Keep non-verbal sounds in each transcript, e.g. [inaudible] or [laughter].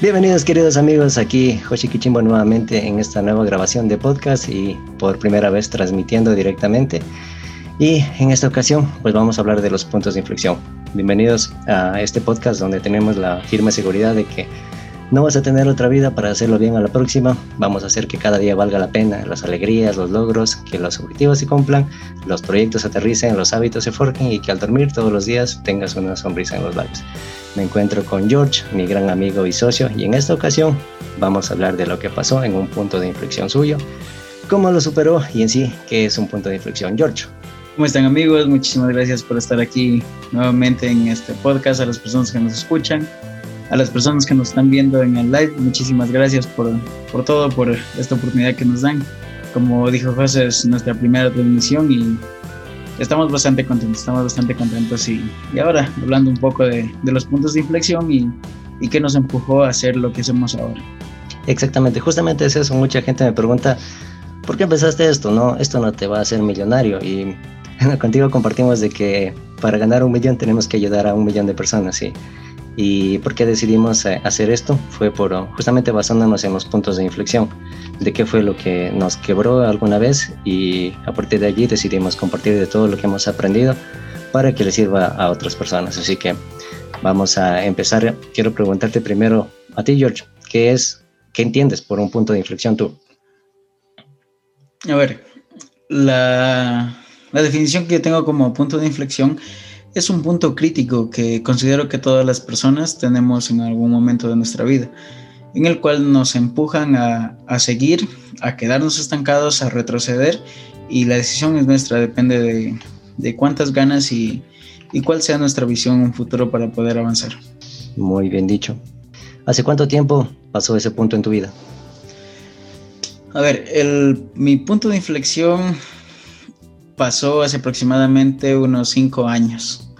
Bienvenidos queridos amigos, aquí Joshi Kichimbo nuevamente en esta nueva grabación de podcast y por primera vez transmitiendo directamente. Y en esta ocasión pues vamos a hablar de los puntos de inflexión. Bienvenidos a este podcast donde tenemos la firme seguridad de que no vas a tener otra vida para hacerlo bien a la próxima. Vamos a hacer que cada día valga la pena, las alegrías, los logros, que los objetivos se cumplan, los proyectos aterricen, los hábitos se forjen y que al dormir todos los días tengas una sonrisa en los labios. Me encuentro con George, mi gran amigo y socio, y en esta ocasión vamos a hablar de lo que pasó en un punto de inflexión suyo, cómo lo superó y en sí qué es un punto de inflexión. George. ¿Cómo están amigos? Muchísimas gracias por estar aquí nuevamente en este podcast, a las personas que nos escuchan, a las personas que nos están viendo en el live, muchísimas gracias por, por todo, por esta oportunidad que nos dan. Como dijo José, es nuestra primera transmisión y estamos bastante contentos, estamos bastante contentos y, y ahora hablando un poco de, de los puntos de inflexión y, y qué nos empujó a hacer lo que hacemos ahora. Exactamente, justamente es eso. Mucha gente me pregunta, ¿por qué empezaste esto? No, esto no te va a hacer millonario. Y [laughs] contigo compartimos de que para ganar un millón tenemos que ayudar a un millón de personas. ¿sí? ¿Y por qué decidimos eh, hacer esto? Fue por justamente basándonos en los puntos de inflexión, de qué fue lo que nos quebró alguna vez y a partir de allí decidimos compartir de todo lo que hemos aprendido para que le sirva a otras personas. Así que vamos a empezar. Quiero preguntarte primero a ti, George, ¿qué es, qué entiendes por un punto de inflexión tú? A ver, la, la definición que tengo como punto de inflexión es un punto crítico que considero que todas las personas tenemos en algún momento de nuestra vida, en el cual nos empujan a, a seguir, a quedarnos estancados, a retroceder y la decisión es nuestra, depende de, de cuántas ganas y, y cuál sea nuestra visión en un futuro para poder avanzar. Muy bien dicho. ¿Hace cuánto tiempo pasó ese punto en tu vida? A ver, el, mi punto de inflexión pasó hace aproximadamente unos cinco años.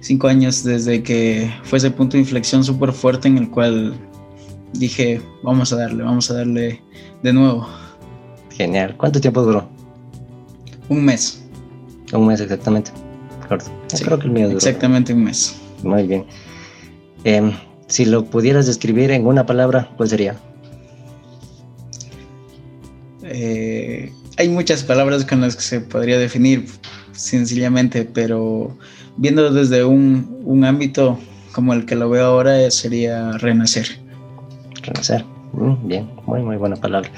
Cinco años desde que fue ese punto de inflexión súper fuerte en el cual dije, vamos a darle, vamos a darle de nuevo. Genial. ¿Cuánto tiempo duró? Un mes. Un mes exactamente. Corto. Sí, Creo que el mío duró. Exactamente un mes. Muy bien. Em, si lo pudieras describir en una palabra, ¿cuál sería? Eh, hay muchas palabras con las que se podría definir sencillamente, pero viendo desde un, un ámbito como el que lo veo ahora, eh, sería renacer. Renacer. Mm, bien, muy, muy buena palabra.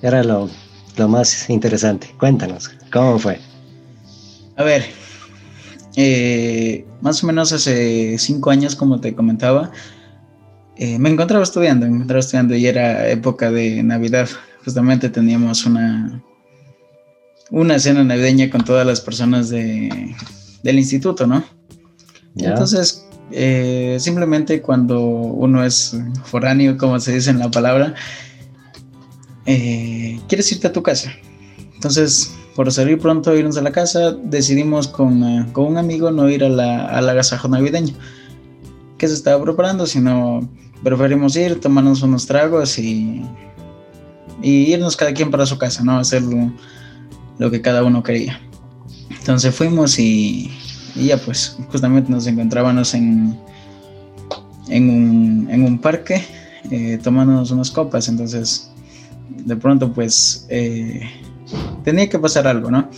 Era lo, lo más interesante. Cuéntanos, ¿cómo fue? A ver, eh, más o menos hace cinco años, como te comentaba, eh, me encontraba estudiando, me encontraba estudiando y era época de Navidad. Justamente teníamos una, una cena navideña con todas las personas de, del instituto, ¿no? Entonces, eh, simplemente cuando uno es foráneo, como se dice en la palabra, eh, quieres irte a tu casa. Entonces, por salir pronto, irnos a la casa, decidimos con, eh, con un amigo no ir a la, al agasajo navideño que se estaba preparando, sino preferimos ir, tomarnos unos tragos y, y irnos cada quien para su casa, ¿no? Hacer lo, que cada uno quería. Entonces fuimos y, y ya pues justamente nos encontrábamos en, en, un, en un parque eh, tomándonos unas copas, entonces de pronto pues eh, tenía que pasar algo, ¿no?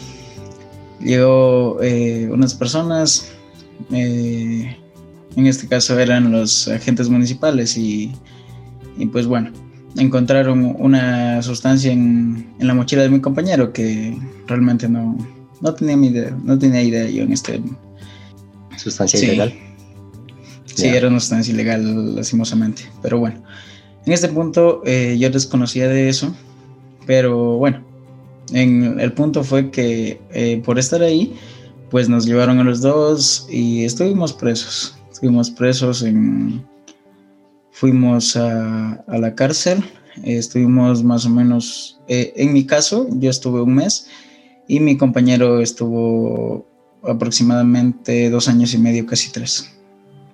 Llegó eh, unas personas, eh, en este caso eran los agentes municipales y, y pues bueno, encontraron una sustancia en, en, la mochila de mi compañero que realmente no, no tenía mi idea, no tenía idea yo en este ¿Sustancia Sí. ilegal? Sí, era una sustancia ilegal, lastimosamente. Pero bueno, en este punto eh, yo desconocía de eso. Pero bueno, en, el punto fue que eh, por estar ahí, pues nos llevaron a los dos y estuvimos presos. Estuvimos presos en... Fuimos a, a la cárcel. eh, estuvimos más o menos... eh, en mi caso, yo estuve un mes y mi compañero estuvo aproximadamente dos años y medio, casi tres.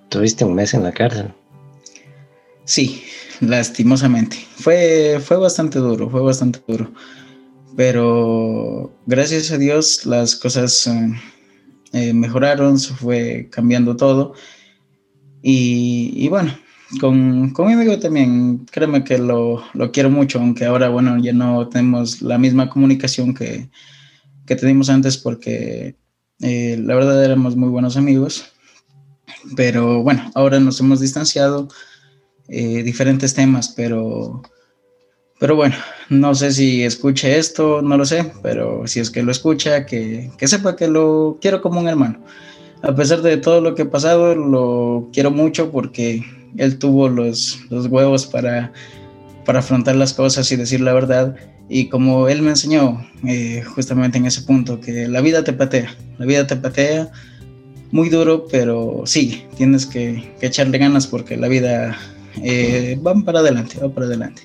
Tuviste un mes en la cárcel. Sí, lastimosamente. Fue, fue bastante duro, fue bastante duro. Pero gracias a Dios las cosas eh, eh, mejoraron, se fue cambiando todo. Y, y bueno, con, mi amigo también, créeme que lo, lo, quiero mucho, aunque ahora, bueno, ya no tenemos la misma comunicación que, que teníamos antes porque eh, la verdad éramos muy buenos amigos, pero bueno, ahora nos hemos distanciado, eh, diferentes temas, pero, pero bueno, no sé si escuche esto, no lo sé, pero si es que lo escucha, que, que sepa que lo quiero como un hermano. A pesar de todo lo que ha pasado, lo quiero mucho porque él tuvo los, los huevos para, para afrontar las cosas y decir la verdad. Y como él me enseñó eh, justamente en ese punto, que la vida te patea, la vida te patea muy duro, pero sí, tienes que, echarle ganas porque la vida eh, va para adelante, va para adelante.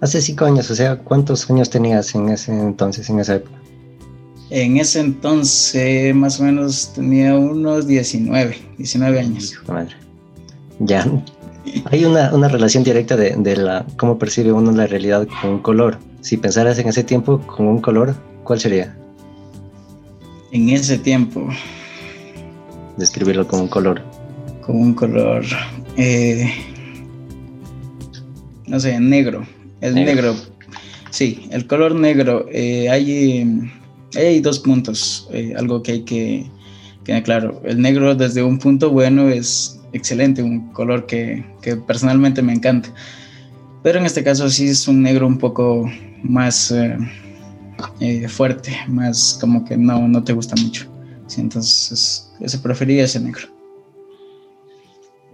Hace cinco años, o sea, ¿cuántos años tenías en ese entonces, en esa época? En ese entonces, más o menos, tenía unos 19, 19 años. Madre. Ya. Hay una, una relación directa de, de, la cómo percibe uno la realidad con un color. Si pensaras en ese tiempo con un color, ¿cuál sería? En ese tiempo. Describirlo con un color. Con un color. Eh, no sé, negro. El negro. Sí, el color negro. Eh, hay, hay dos puntos. Eh, algo que hay que quedar claro. El negro, desde un punto bueno, es excelente, un color que, personalmente me encanta. Pero en este caso sí es un negro un poco más eh, eh, fuerte, más como que no, no te gusta mucho. Sí, entonces se prefería ese negro.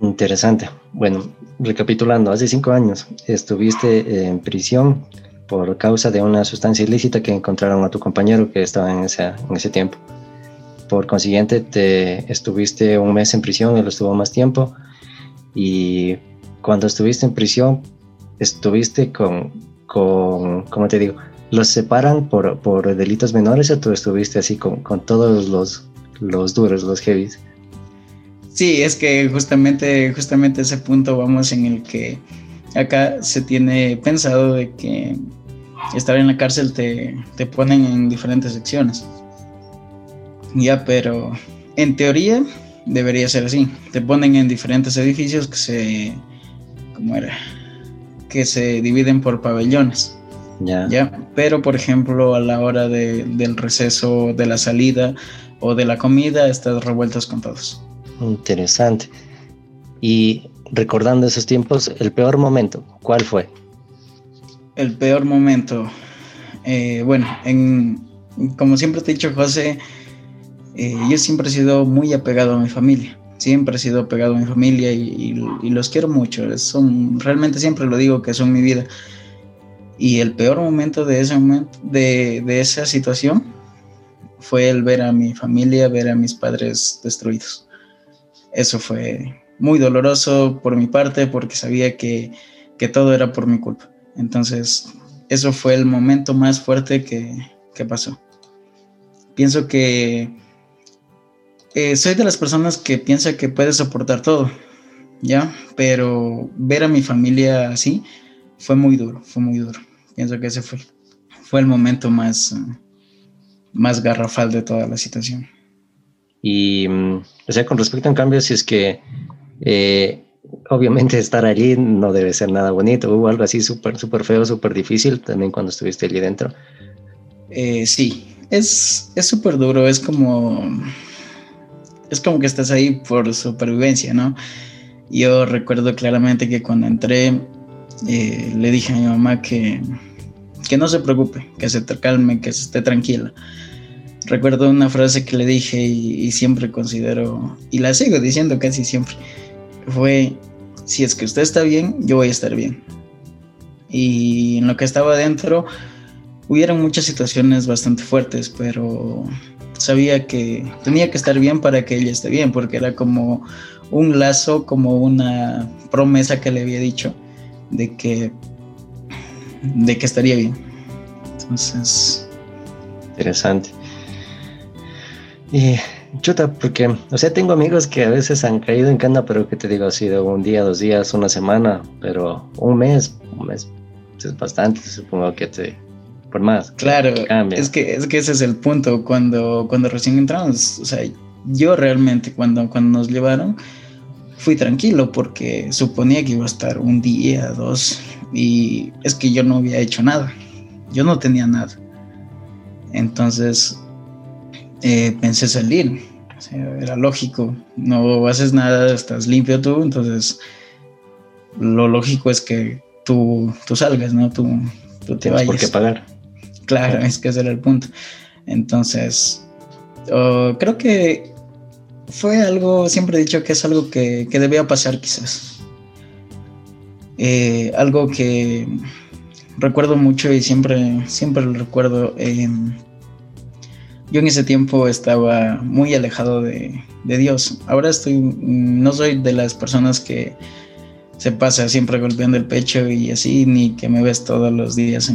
Interesante. Bueno, recapitulando, hace cinco años estuviste en prisión por causa de una sustancia ilícita que encontraron a tu compañero que estaba en en ese tiempo. Por consiguiente, te estuviste un mes en prisión, él estuvo más tiempo. Y cuando estuviste en prisión, estuviste con, con ¿cómo te digo? ¿Los separan por, por delitos menores o tú estuviste así con, con todos los, los duros, los heavies? Sí, es que justamente, justamente ese punto vamos en el que acá se tiene pensado de que estar en la cárcel te, te ponen en diferentes secciones. Ya, pero en teoría debería ser así. Te ponen en diferentes edificios que se. ¿Cómo era? Que se dividen por pabellones. Ya. ya. Pero, por ejemplo, a la hora de, del receso, de la salida o de la comida, estás revueltos con todos. Interesante. Y recordando esos tiempos, el peor momento, ¿cuál fue? El peor momento. Eh, bueno, en, como siempre te he dicho, José, eh, yo siempre he sido muy apegado a mi familia, siempre he sido apegado a mi familia y, los quiero mucho, son, realmente siempre lo digo que son mi vida. Y el peor momento de ese momento, de, de esa situación, fue el ver a mi familia, ver a mis padres destruidos. Eso fue muy doloroso por mi parte porque sabía que, que todo era por mi culpa. Entonces, eso fue el momento más fuerte que, que pasó. Pienso que eh, soy de las personas que piensa que puede soportar todo, ¿ya? Pero ver a mi familia así fue muy duro, fue muy duro. Pienso que ese fue, fue el momento más, más garrafal de toda la situación. Y, mm, o sea, con respecto a un cambio, si es que eh, obviamente [laughs] estar allí no debe ser nada bonito, hubo algo así súper, súper feo, súper difícil también cuando estuviste allí dentro. Eh, sí, es súper duro, es como es como que estás ahí por supervivencia, ¿no? Yo recuerdo claramente que cuando entré eh, le dije a mi mamá que, que no se preocupe, que se calme, que se esté tranquila. Recuerdo una frase que le dije y, siempre considero, y la sigo diciendo casi siempre, fue, si es que usted está bien, yo voy a estar bien. Y en lo que estaba adentro, hubieron muchas situaciones bastante fuertes, pero sabía que tenía que estar bien para que ella esté bien, porque era como un lazo, como una promesa que le había dicho de que, de que estaría bien. Entonces... Interesante. Y chuta, porque, o sea, tengo amigos que a veces han caído en cana, pero que te digo, ha sido un día, dos días, una semana, pero un mes, un mes es bastante, supongo que te, por más. Claro, es que, es que ese es el punto. Cuando, cuando recién entramos, o sea, yo realmente cuando, cuando nos llevaron, fui tranquilo porque suponía que iba a estar un día, dos, y es que yo no había hecho nada, yo no tenía nada. Entonces eh, pensé salir, era lógico, no haces nada, estás limpio tú, entonces lo lógico es que tú, tú salgas, ¿no? Tú, tú te vayas. ¿Por qué pagar? Claro, es que ese era el punto. Entonces, oh, creo que fue algo, siempre he dicho que es algo que, debía pasar quizás. Eh, algo que recuerdo mucho y siempre, siempre lo recuerdo. yo en ese tiempo estaba muy alejado de, Dios. Ahora estoy, no soy de las personas que se pasa siempre golpeando el pecho y así, ni que me ves todos los días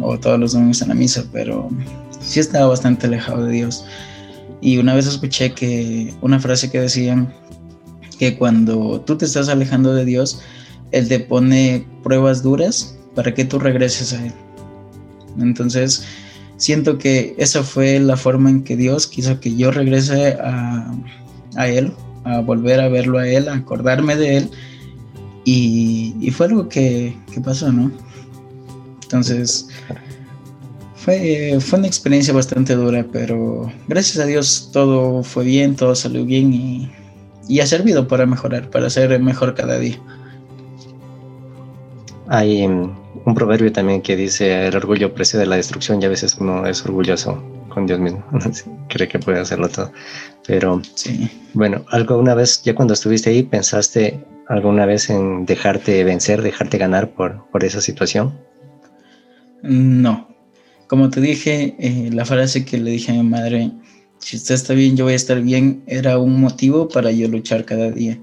o todos los domingos en la misa, pero sí estaba bastante alejado de Dios. Y una vez escuché que una frase que decían que cuando tú te estás alejando de Dios, Él te pone pruebas duras para que tú regreses a Él. Entonces, siento que esa fue la forma en que Dios quiso que yo regrese a, a Él, a volver a verlo a Él, a acordarme de Él. Y, y fue algo que, que pasó, ¿no? Entonces, fue, una experiencia bastante dura, pero gracias a Dios todo fue bien, todo salió bien y, ha servido para mejorar, para ser mejor cada día. Hay um, un proverbio también que dice, el orgullo precede la destrucción y a veces uno es orgulloso con Dios mismo, [laughs] cree que puede hacerlo todo. Pero sí. bueno, alguna vez, ya cuando estuviste ahí, ¿pensaste alguna vez en dejarte vencer, dejarte ganar por, por esa situación? No, como te dije, eh, la frase que le dije a mi madre, si usted está bien, yo voy a estar bien, era un motivo para yo luchar cada día.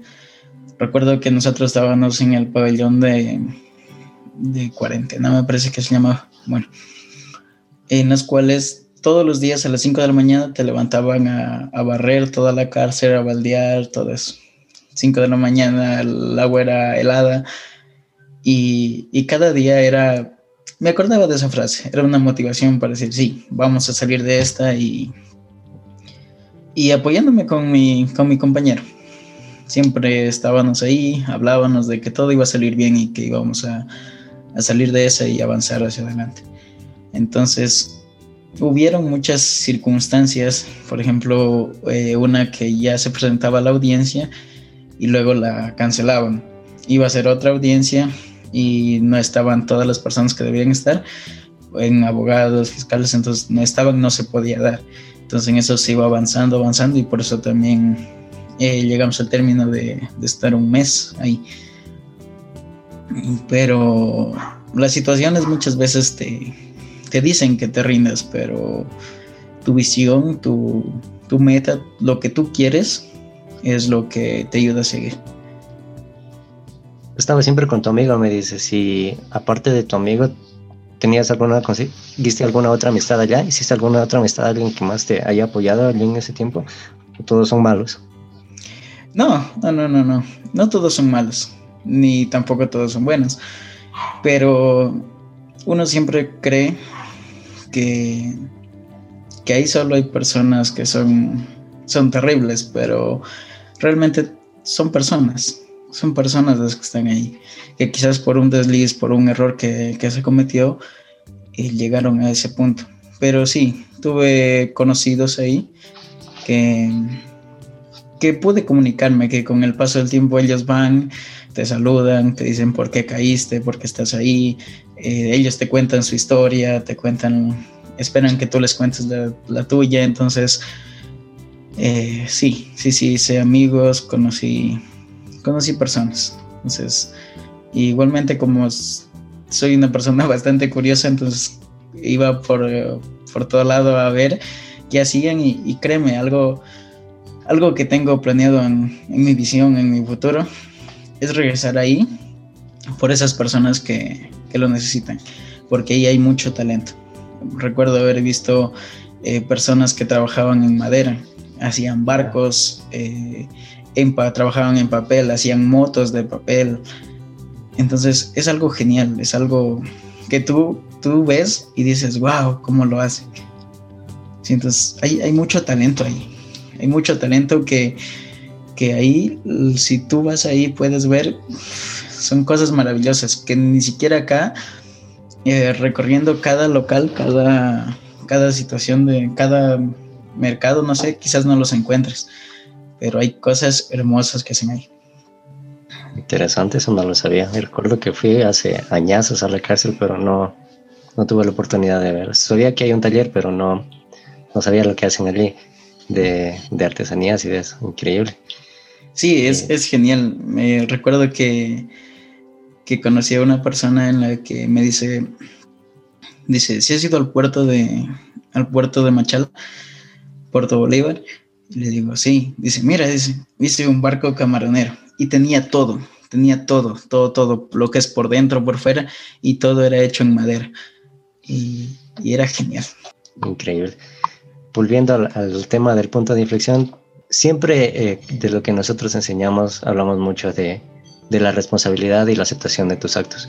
Recuerdo que nosotros estábamos en el pabellón de, de cuarentena, me parece que se llamaba, bueno, en las cuales todos los días a las 5 de la mañana te levantaban a, a, barrer toda la cárcel, a baldear, todo eso. 5 de la mañana el agua era helada y, y cada día era me acordaba de esa frase, era una motivación para decir, sí, vamos a salir de esta y, y apoyándome con mi, con mi compañero. Siempre estábamos ahí, hablábamos de que todo iba a salir bien y que íbamos a, a salir de esa y avanzar hacia adelante. Entonces, hubieron muchas circunstancias, por ejemplo, eh, una que ya se presentaba a la audiencia y luego la cancelaban. Iba a ser otra audiencia y no estaban todas las personas que debían estar, en abogados, fiscales, entonces no estaban, no se podía dar. Entonces en eso se iba avanzando, avanzando y por eso también eh, llegamos al término de, estar un mes ahí. Pero las situaciones muchas veces te, te dicen que te rindas, pero tu visión, tu, tu meta, lo que tú quieres, es lo que te ayuda a seguir estaba siempre con tu amigo, me dice, si aparte de tu amigo, ¿tenías alguna, conseguiste alguna otra amistad allá? ¿Hiciste alguna otra amistad, alguien que más te haya apoyado en ese tiempo? ¿O todos son malos? No, no, no, no, no. No todos son malos, ni tampoco todos son buenos. Pero uno siempre cree que, que ahí solo hay personas que son, son terribles, pero realmente son personas son personas las que están ahí, que quizás por un desliz, por un error que, se cometió, y llegaron a ese punto. Pero sí, tuve conocidos ahí que, que pude comunicarme, que con el paso del tiempo ellos van, te saludan, te dicen por qué caíste, por qué estás ahí, eh, ellos te cuentan su historia, te cuentan, esperan que tú les cuentes la, tuya, entonces... Eh, sí, sí, sí, hice amigos, conocí conocí personas. Entonces, igualmente como soy una persona [laughs] bastante curiosa, entonces iba por, por todo lado a ver qué hacían y, créeme, algo, algo que tengo planeado en, mi visión, en mi futuro, es regresar ahí por esas personas que, lo necesitan, porque ahí hay mucho talento. Recuerdo haber visto eh, personas que trabajaban en madera, hacían barcos, eh, trabajaban en papel, hacían motos de papel. Entonces es algo genial, es algo que tú, tú ves y dices, wow, ¿cómo lo hacen? entonces hay, hay, mucho talento ahí, hay mucho talento que, que ahí, si tú vas ahí, puedes ver, son cosas maravillosas, que ni siquiera acá, eh, recorriendo cada local, cada, cada situación de cada mercado, no sé, quizás no los encuentres, pero hay cosas hermosas que hacen ahí. Interesante, eso no lo sabía. Recuerdo que fui hace añazos a la cárcel, pero no, no tuve la oportunidad de ver. Sabía que hay un taller, pero no, no sabía lo que hacen allí de, de artesanías y de eso. Increíble. Sí, es, es genial. Me recuerdo que, que conocí a una persona en la que me dice, dice, si has ido al puerto de, al puerto de Machala, Puerto Bolívar, y le digo, sí, dice, mira, dice, hice un barco camaronero y tenía todo, tenía todo, todo, todo, lo que es por dentro, por fuera, y todo era hecho en madera. Y, era genial. Increíble. Volviendo al, tema del punto de inflexión, siempre eh, de lo que nosotros enseñamos hablamos mucho de, de, la responsabilidad y la aceptación de tus actos.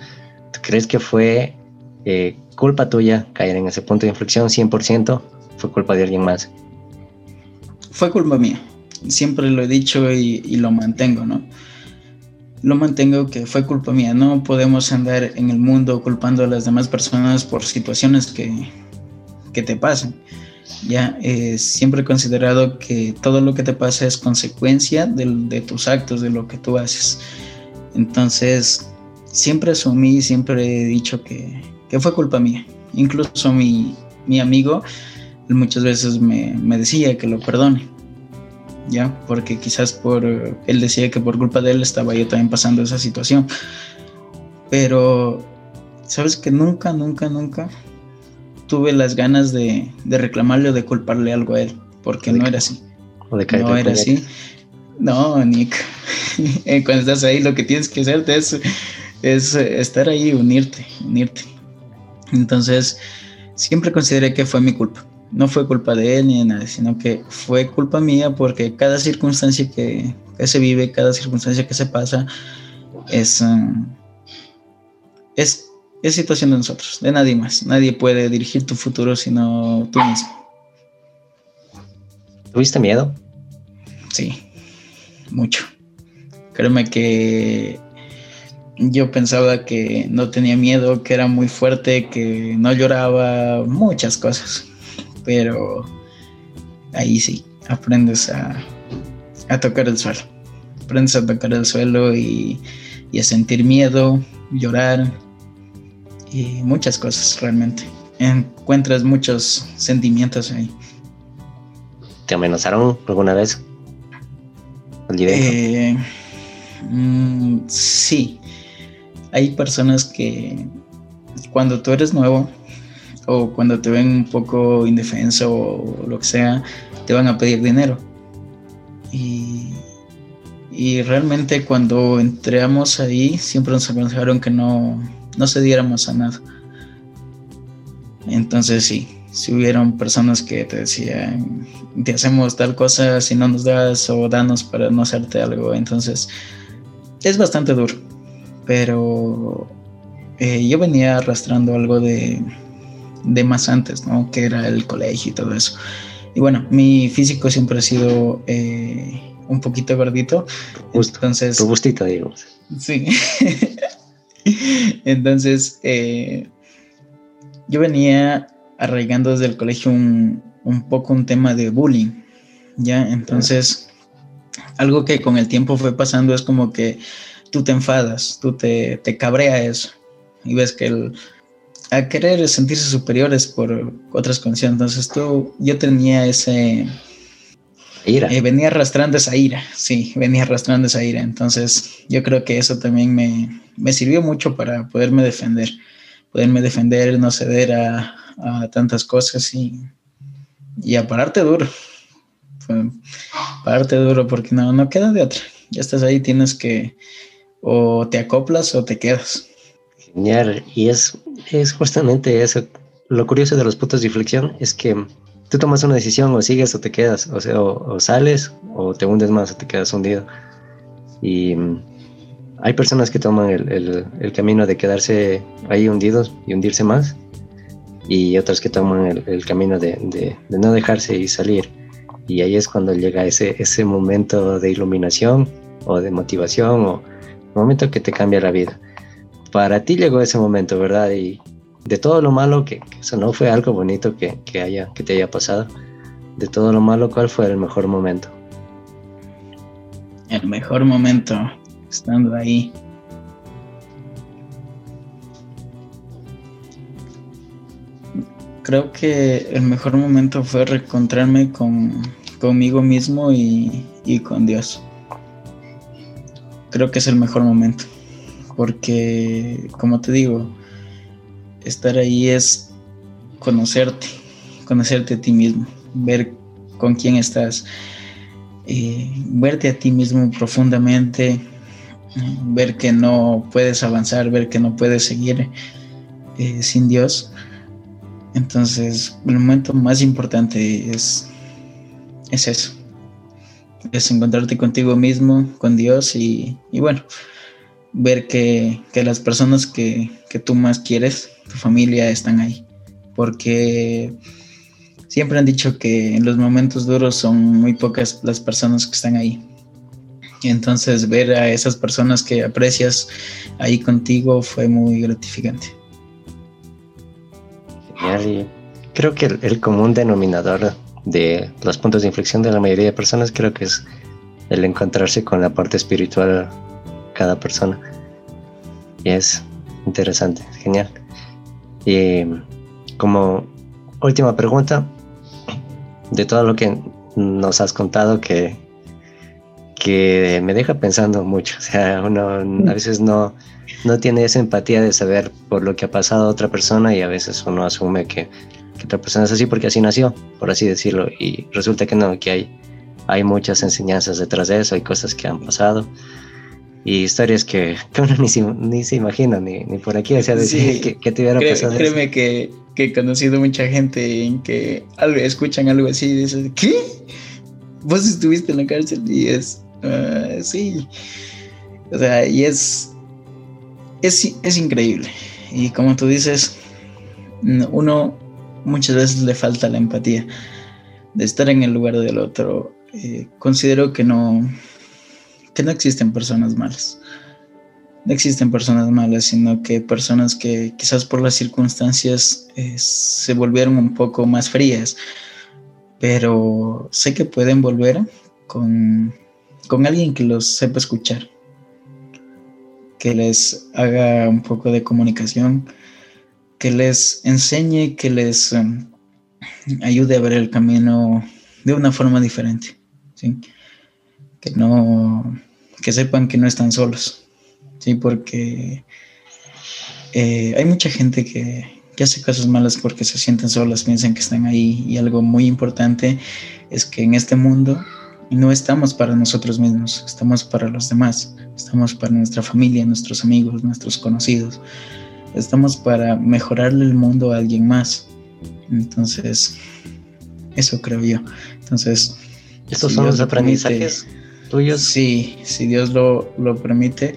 ¿Tú crees que fue eh, culpa tuya caer en ese punto de inflexión 100%? ¿Fue culpa de alguien más? Fue culpa mía siempre lo he dicho y, lo mantengo, ¿no? Lo mantengo que fue culpa mía. No podemos andar en el mundo culpando a las demás personas por situaciones que, que te pasan. Ya eh, siempre he considerado que todo lo que te pasa es consecuencia de, tus actos, de lo que tú haces. Entonces, siempre asumí, siempre he dicho que, que fue culpa mía. Incluso mi, mi amigo muchas veces me, me decía que lo perdone ¿ya? Porque quizás por, él decía que por culpa de él estaba yo también pasando esa situación. Pero, ¿sabes que nunca, nunca, nunca tuve las ganas de, de reclamarle o de culparle algo a él? Porque no era así. O de no era así. No, Nick. [laughs] Cuando estás ahí, lo que tienes que hacer es, es estar ahí, unirte, unirte. Entonces, siempre consideré que fue mi culpa no fue culpa de él ni de nadie, sino que fue culpa mía porque cada circunstancia que, se vive, cada circunstancia que se pasa, es, um, es, es situación de nosotros, de nadie más. Nadie puede dirigir tu futuro sino tú mismo. ¿Tuviste miedo? Sí, mucho. Créeme que yo pensaba que no tenía miedo, que era muy fuerte, que no lloraba, muchas cosas pero ahí sí, aprendes a, tocar el suelo. Aprendes a tocar el suelo y, a sentir miedo, llorar y muchas cosas realmente. Encuentras muchos sentimientos ahí. ¿Te amenazaron alguna vez? Eh, mm, sí. Hay personas que cuando tú eres nuevo, o cuando te ven un poco indefenso o lo que sea, te van a pedir dinero. Y, y realmente cuando entramos ahí, siempre nos aconsejaron que no, no cediéramos a nada. Entonces sí, si hubieron personas que te decían, te hacemos tal cosa si no nos das o danos para no hacerte algo. Entonces es bastante duro. Pero eh, yo venía arrastrando algo de, de más antes, ¿no? Que era el colegio y todo eso. Y bueno, mi físico siempre ha sido eh, un poquito gordito. entonces. Robustito, digamos. Sí. [laughs] entonces, eh, yo venía arraigando desde el colegio un, poco un tema de bullying. ¿Ya? Entonces, algo que con el tiempo fue pasando es como que tú te enfadas, tú te, te cabrea eso. Y ves que el, a querer sentirse superiores por otras condiciones. Entonces tú, yo tenía ese... Ira. Eh, venía arrastrando esa ira, sí, venía arrastrando esa ira. Entonces yo creo que eso también me, me sirvió mucho para poderme defender, poderme defender, no ceder a, a tantas cosas y, y a pararte duro. pararte duro porque no, no queda de otra. Ya estás ahí, tienes que o te acoplas o te quedas. Genial. Y es es justamente eso. Lo curioso de los puntos de inflexión es que tú tomas una decisión o sigues o te quedas, o sales o te hundes más o te quedas hundido. Y mm, hay personas que toman el, camino de quedarse ahí hundidos y hundirse más, y otras que toman el, camino de, no dejarse y salir. Y ahí es cuando llega ese momento de iluminación o de motivación o momento que te cambia la vida. Para ti llegó ese momento, ¿verdad? Y de todo lo malo que, eso no fue algo bonito que, que, haya, que te haya pasado, de todo lo malo, ¿cuál fue el mejor momento? El mejor momento, estando ahí. Creo que el mejor momento fue reencontrarme con, conmigo mismo y, y con Dios creo que es el mejor momento. Porque, como te digo, estar ahí es conocerte, conocerte a ti mismo, ver con quién estás, eh, verte a ti mismo profundamente, ver que no puedes avanzar, ver que no puedes seguir eh, sin Dios. Entonces, el momento más importante es, es eso, es encontrarte contigo mismo, con Dios y, bueno, ver que, las personas que, tú más quieres, tu familia, están ahí. Porque siempre han dicho que en los momentos duros son muy pocas las personas que están ahí. Y entonces ver a esas personas que aprecias ahí contigo fue muy gratificante. Genial. creo que el común denominador de los puntos de inflexión de la mayoría de personas creo que es el encontrarse con la parte espiritual cada persona. Y es interesante, genial. Y como última pregunta, de todo lo que nos has contado que, que me deja pensando mucho. O sea, uno a veces no, no tiene esa empatía de saber por lo que ha pasado a otra persona y a veces uno asume que que otra persona es así porque así nació, por así decirlo, y resulta que no, que hay, hay muchas enseñanzas detrás de eso, hay cosas que han pasado y historias que, uno ni se, ni se imagina, ni, ni por aquí, o sea, decir que, te hubiera pasado. Créeme que, que, he conocido mucha gente en que algo, escuchan algo así y dicen, ¿qué? Vos estuviste en la cárcel y es, ah, sí, o sea, y es, es, es increíble. Y como tú dices, uno muchas veces le falta la empatía de estar en el lugar del otro. Eh, considero que no, que no existen personas malas. No existen personas malas, sino que personas que quizás por las circunstancias eh, se volvieron un poco más frías. Pero sé que pueden volver con, con alguien que los sepa escuchar, que les haga un poco de comunicación que les enseñe, que les em, ayude a ver el camino de una forma diferente, que no, que sepan que no están solos, sí, porque eh, hay mucha gente que, que hace cosas malas porque se sienten solas, piensan que están ahí y algo muy importante es que en este mundo no estamos para nosotros mismos, estamos para los demás, estamos para nuestra familia, nuestros amigos, nuestros conocidos estamos para mejorarle el mundo a alguien más. Entonces, eso creo yo. Entonces, estos son los aprendizajes tuyos. Sí, si Dios lo, lo permite,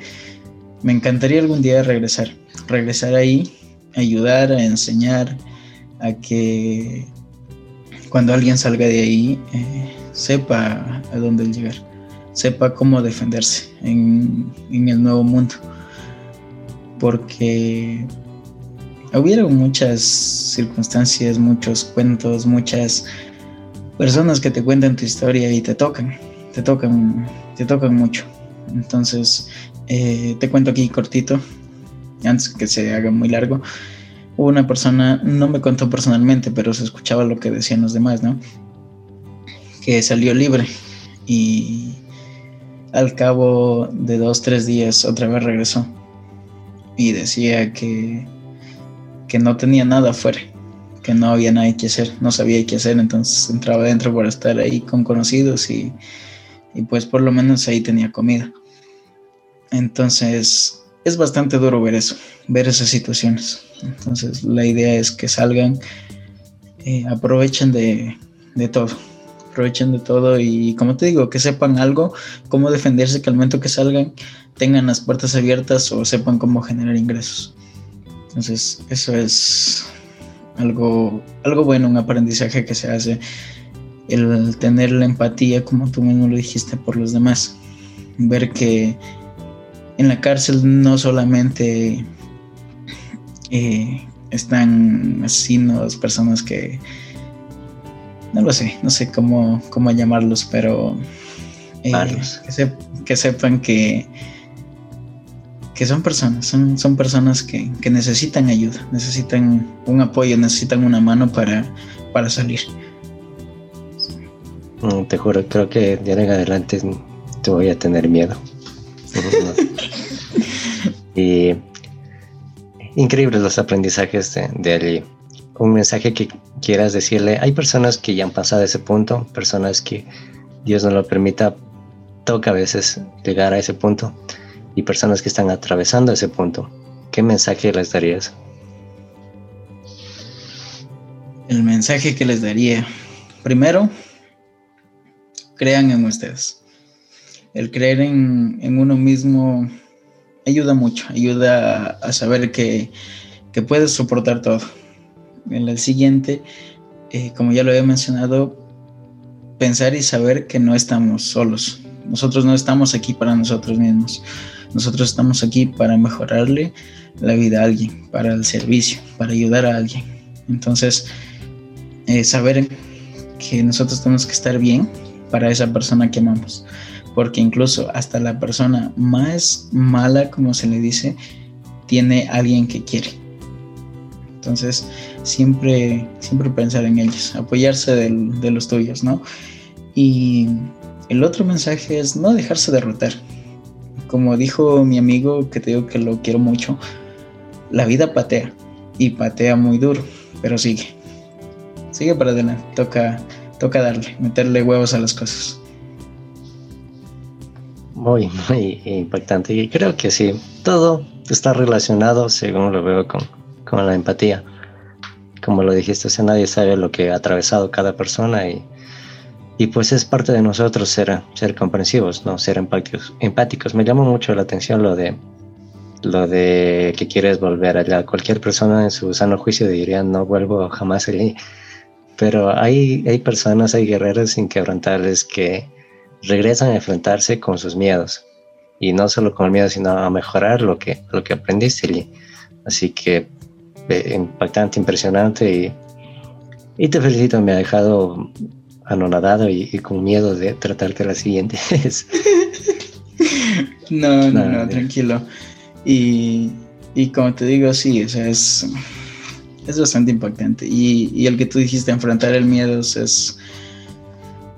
me encantaría algún día regresar, regresar ahí, ayudar, a enseñar, a que cuando alguien salga de ahí eh, sepa a dónde llegar, sepa cómo defenderse en, en el nuevo mundo porque hubieron muchas circunstancias, muchos cuentos, muchas personas que te cuentan tu historia y te tocan, te tocan, te tocan mucho. Entonces, eh, te cuento aquí cortito, antes que se haga muy largo. Una persona, no me contó personalmente, pero se escuchaba lo que decían los demás, ¿no? Que salió libre y al cabo de dos, tres días otra vez regresó y decía que, que no tenía nada afuera, que no había nada que hacer, no sabía qué hacer, entonces entraba adentro para estar ahí con conocidos y, y pues por lo menos ahí tenía comida. Entonces es bastante duro ver eso, ver esas situaciones. Entonces la idea es que salgan, eh, aprovechen de, de todo aprovechen de todo y como te digo, que sepan algo, cómo defenderse, que al momento que salgan tengan las puertas abiertas o sepan cómo generar ingresos. Entonces, eso es algo, algo bueno, un aprendizaje que se hace el tener la empatía, como tú mismo lo dijiste, por los demás. Ver que en la cárcel no solamente eh, están asesinos, personas que no lo sé, no sé cómo, cómo llamarlos, pero eh, que, sepan que, que son personas, son, son personas que, necesitan ayuda, necesitan un apoyo, necesitan una mano para, para salir. Mm, te juro, creo que de ahora en adelante te voy a tener miedo. [laughs] y increíbles los aprendizajes de, de allí un mensaje que quieras decirle. Hay personas que ya han pasado ese punto, personas que Dios no lo permita, toca a veces llegar a ese punto, y personas que están atravesando ese punto. ¿Qué mensaje les darías? El mensaje que les daría, primero, crean en ustedes. El creer en, uno mismo ayuda mucho, ayuda a, saber que, que puedes soportar todo en el siguiente, eh, como ya lo había mencionado, pensar y saber que no estamos solos. Nosotros no estamos aquí para nosotros mismos. Nosotros estamos aquí para mejorarle la vida a alguien, para el servicio, para ayudar a alguien. Entonces, eh, saber que nosotros tenemos que estar bien para esa persona que amamos. Porque incluso hasta la persona más mala, como se le dice, tiene alguien que quiere. Entonces, siempre, siempre pensar en ellos, apoyarse de los tuyos, ¿no? Y el otro mensaje es no dejarse derrotar. Como dijo mi amigo, que te digo que lo quiero mucho, la vida patea y patea muy duro, pero sigue. Sigue para adelante, toca, toca darle, meterle huevos a las cosas. Muy, muy impactante. Y creo que sí, todo está relacionado, según lo veo, con, con la empatía como lo dijiste, o nadie sabe lo que ha atravesado cada persona y, y pues es parte de nosotros ser, ser comprensivos, ¿no? Ser empáticos, empáticos. Me llama mucho la atención lo de lo de que quieres volver allá. Cualquier persona en su sano juicio diría no vuelvo jamás allí. Pero hay, hay personas, hay guerreros inquebrantables que regresan a enfrentarse con sus miedos. Y no solo con el miedo, sino a mejorar lo que, lo que aprendiste allí. Así que impactante, impresionante y, te felicito, me ha dejado anonadado y, con miedo de tratarte la siguiente vez. [laughs] no, no, no, tranquilo. Y, como te digo, sí, es, es bastante impactante. Y, el que tú dijiste, enfrentar el miedo es,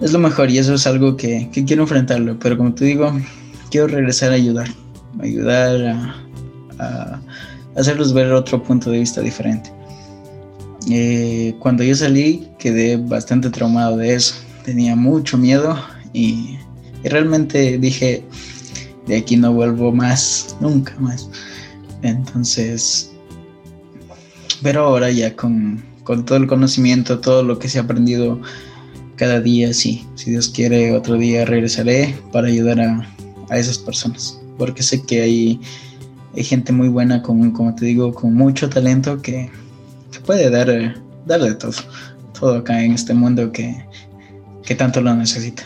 es lo mejor y eso es algo que, quiero enfrentarlo. Pero como te digo, quiero regresar a ayudar, ayudar a hacerlos ver otro punto de vista diferente. Eh, cuando yo salí quedé bastante traumado de eso, tenía mucho miedo y, realmente dije, de aquí no vuelvo más, nunca más. Entonces, pero ahora ya con, todo el conocimiento, todo lo que se ha aprendido cada día, sí, si Dios quiere, otro día regresaré para ayudar a, a esas personas, porque sé que hay hay gente muy buena, con, como te digo, con mucho talento que, puede dar, darle todo, todo acá en este mundo que, tanto lo necesita.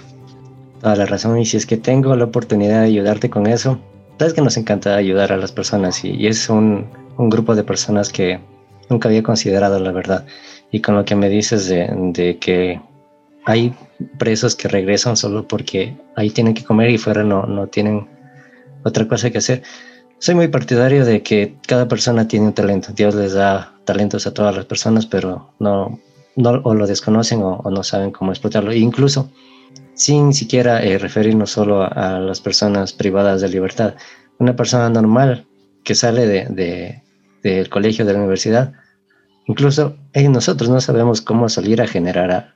Toda la razón, y si es que tengo la oportunidad de ayudarte con eso, sabes que nos encanta ayudar a las personas y, es un, grupo de personas que nunca había considerado la verdad. Y con lo que me dices de, de que hay presos que regresan solo porque ahí tienen que comer y fuera no, no tienen otra cosa que hacer soy muy partidario de que cada persona tiene un talento. Dios les da talentos a todas las personas, pero no, no o lo desconocen o, no saben cómo explotarlo. E incluso sin siquiera eh, referirnos solo a, las personas privadas de libertad. Una persona normal que sale de, del colegio, de la universidad, incluso nosotros no sabemos cómo salir a generar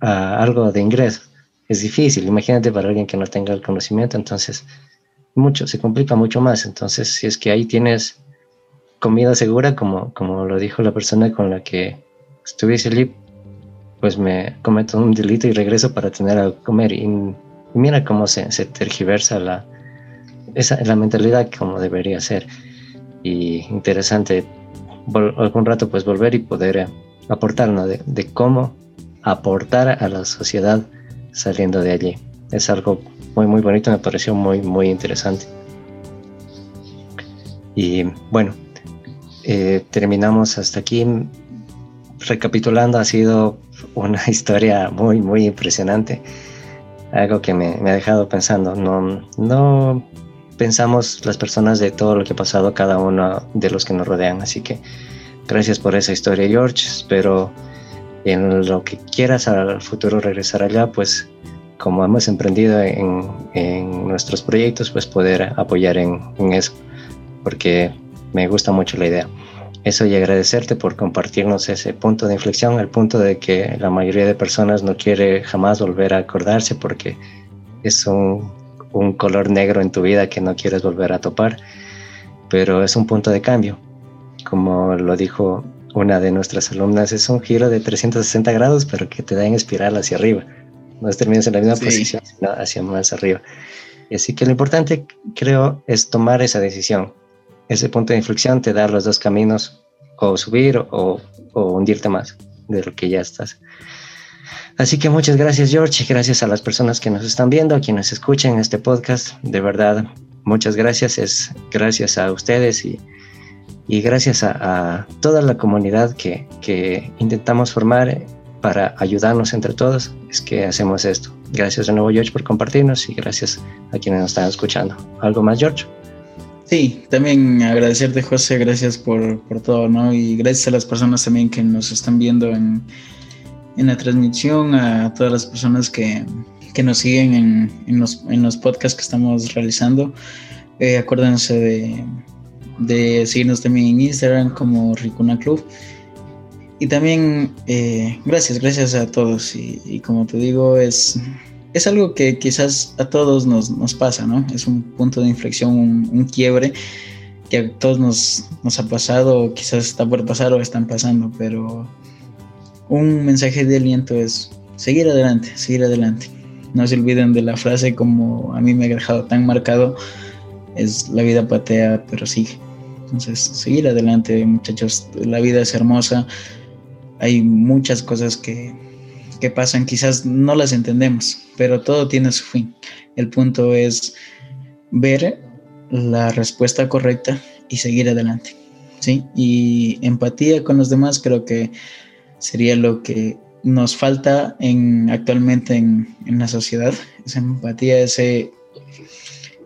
algo de ingreso. Es difícil, imagínate para alguien que no tenga el conocimiento, entonces mucho, se complica mucho más. Entonces, si es que ahí tienes comida segura, como, como lo dijo la persona con la que estuviese allí, pues me cometo un delito y regreso para tener a comer. Y, mira cómo se, se tergiversa la, esa, la mentalidad como debería ser. Y interesante algún rato pues volver y poder aportar, ¿no? De, de, cómo aportar a la sociedad saliendo de allí. Es algo muy, muy bonito, me pareció muy, muy interesante. Y bueno, eh, terminamos hasta aquí. Recapitulando, ha sido una [laughs] historia muy, muy impresionante. Algo que me, me ha dejado pensando. No, no pensamos las personas de todo lo que ha pasado cada uno de los que nos rodean. Así que gracias por esa historia, George. Espero en lo que quieras al futuro regresar allá, pues como hemos emprendido en, en nuestros proyectos, pues poder apoyar en, en, eso, porque me gusta mucho la idea. Eso y agradecerte por compartirnos ese punto de inflexión, el punto de que la mayoría de personas no quiere jamás volver a acordarse porque es un un color negro en tu vida que no quieres volver a topar, pero es un punto de cambio. Como lo dijo una de nuestras alumnas, es un giro de 360 grados, pero que te da en espiral hacia arriba. No terminas en la misma posición, sino hacia más arriba. Así que lo importante, creo, es tomar esa decisión. Ese punto de inflexión te da los dos caminos, o subir o, o hundirte más de lo que ya estás. Así que muchas gracias George gracias a las personas que nos están viendo, a quienes escuchan este podcast. De verdad, muchas gracias. Es gracias a ustedes y, y gracias a, toda la comunidad que, que, intentamos formar para ayudarnos entre todos. Es que hacemos esto. Gracias de nuevo George por compartirnos y gracias a quienes nos están escuchando. ¿Algo más George? Sí, también agradecerte José, gracias por, por todo, ¿no? Y gracias a las personas también que nos están viendo en en la transmisión, a todas las personas que, que nos siguen en, en, los, en, los, podcasts que estamos realizando. Eh, acuérdense de, de, seguirnos también en Instagram como Ricuna Club. Y también eh, gracias, gracias a todos. Y, y, como te digo, es, es algo que quizás a todos nos, nos pasa, ¿no? Es un punto de inflexión, un, un quiebre que a todos nos, nos ha pasado, o quizás está por pasar o están pasando, pero un mensaje de aliento es seguir adelante, seguir adelante. No se olviden de la frase como a mí me ha dejado tan marcado, es la vida patea, pero sigue. Entonces, seguir adelante, muchachos, la vida es hermosa, hay muchas cosas que, que pasan, quizás no las entendemos, pero todo tiene su fin. El punto es ver la respuesta correcta y seguir adelante. ¿sí? Y empatía con los demás creo que sería lo que nos falta en, actualmente en, en la sociedad, esa empatía, ese,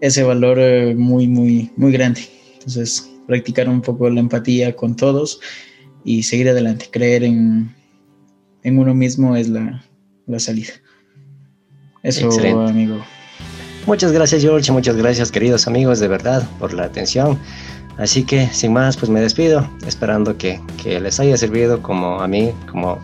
ese valor eh, muy, muy, muy grande. Entonces, practicar un poco la empatía con todos y seguir adelante, creer en, en uno mismo es la, la salida. Eso, amigo. Muchas gracias, George. Muchas gracias, queridos amigos, de verdad, por la atención. Así que sin más, pues me despido, esperando que, que, les haya servido como a mí, como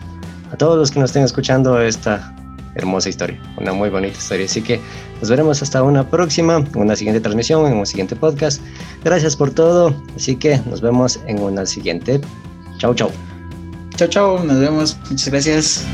a todos los que nos estén escuchando esta hermosa historia, una muy bonita historia. Así que nos veremos hasta una próxima, una siguiente transmisión, en un siguiente podcast. Gracias por todo, así que nos vemos en una siguiente. Chau, chau. Chau, chau, nos vemos. Muchas gracias.